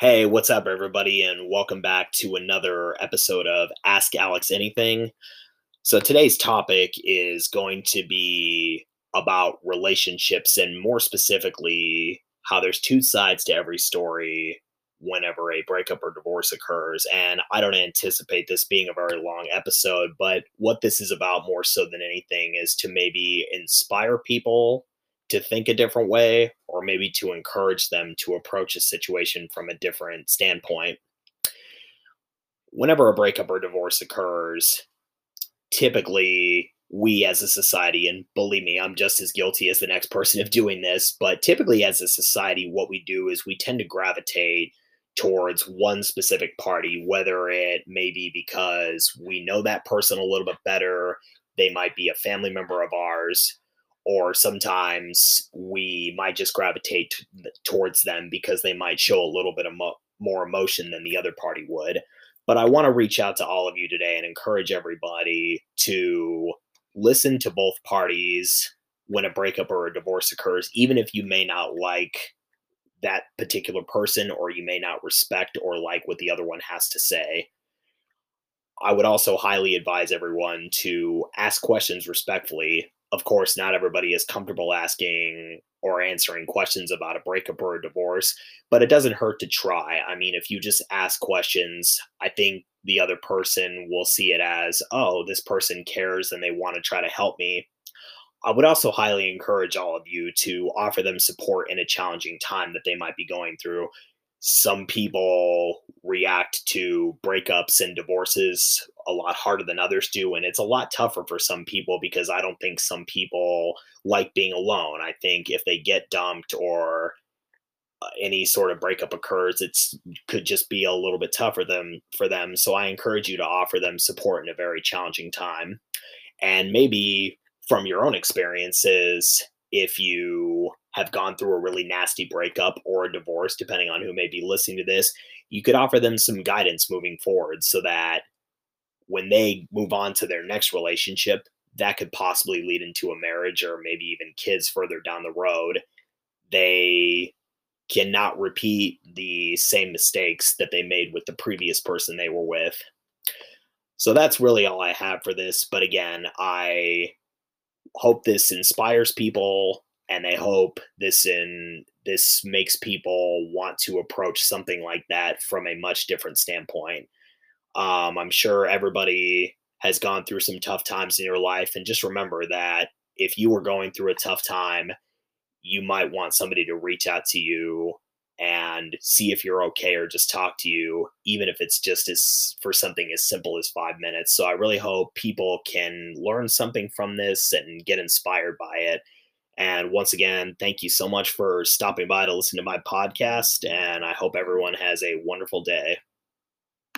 Hey, what's up, everybody, and welcome back to another episode of Ask Alex Anything. So, today's topic is going to be about relationships and more specifically, how there's two sides to every story whenever a breakup or divorce occurs. And I don't anticipate this being a very long episode, but what this is about more so than anything is to maybe inspire people to think a different way or maybe to encourage them to approach a situation from a different standpoint. Whenever a breakup or divorce occurs, typically we as a society, and believe me, I'm just as guilty as the next person of doing this, but typically as a society, what we do is we tend to gravitate towards one specific party, whether it may be because we know that person a little bit better, they might be a family member of ours, or sometimes we might just gravitate t- towards them because they might show a little bit of mo- more emotion than the other party would. But I want to reach out to all of you today and encourage everybody to listen to both parties when a breakup or a divorce occurs, even if you may not like that particular person or you may not respect or like what the other one has to say. I would also highly advise everyone to ask questions respectfully of course, not everybody is comfortable asking or answering questions about a breakup or a divorce, but it doesn't hurt to try. I mean, if you just ask questions, I think the other person will see it as, oh, this person cares and they want to try to help me. I would also highly encourage all of you to offer them support in a challenging time that they might be going through some people react to breakups and divorces a lot harder than others do and it's a lot tougher for some people because i don't think some people like being alone. I think if they get dumped or uh, any sort of breakup occurs it's could just be a little bit tougher than for them. So i encourage you to offer them support in a very challenging time. And maybe from your own experiences if you have gone through a really nasty breakup or a divorce, depending on who may be listening to this, you could offer them some guidance moving forward so that when they move on to their next relationship, that could possibly lead into a marriage or maybe even kids further down the road. They cannot repeat the same mistakes that they made with the previous person they were with. So that's really all I have for this. But again, I hope this inspires people and I hope this in this makes people want to approach something like that from a much different standpoint. Um, I'm sure everybody has gone through some tough times in your life, and just remember that if you were going through a tough time, you might want somebody to reach out to you and see if you're okay or just talk to you, even if it's just as for something as simple as five minutes. So I really hope people can learn something from this and get inspired by it. And once again, thank you so much for stopping by to listen to my podcast. And I hope everyone has a wonderful day.